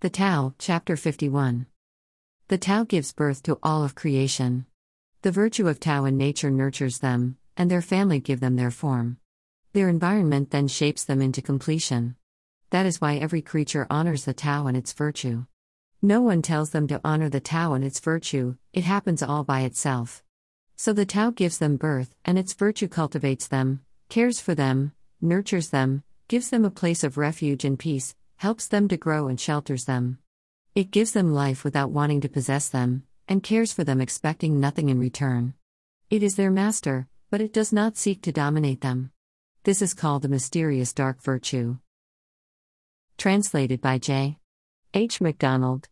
The Tao, Chapter 51. The Tao gives birth to all of creation. The virtue of Tao in nature nurtures them, and their family give them their form. Their environment then shapes them into completion. That is why every creature honors the Tao and its virtue. No one tells them to honor the Tao and its virtue, it happens all by itself. So the Tao gives them birth, and its virtue cultivates them, cares for them, nurtures them, gives them a place of refuge and peace, helps them to grow and shelters them. It gives them life without wanting to possess them, and cares for them expecting nothing in return. It is their master, but it does not seek to dominate them. This is called the mysterious dark virtue. Translated by J. H. McDonald.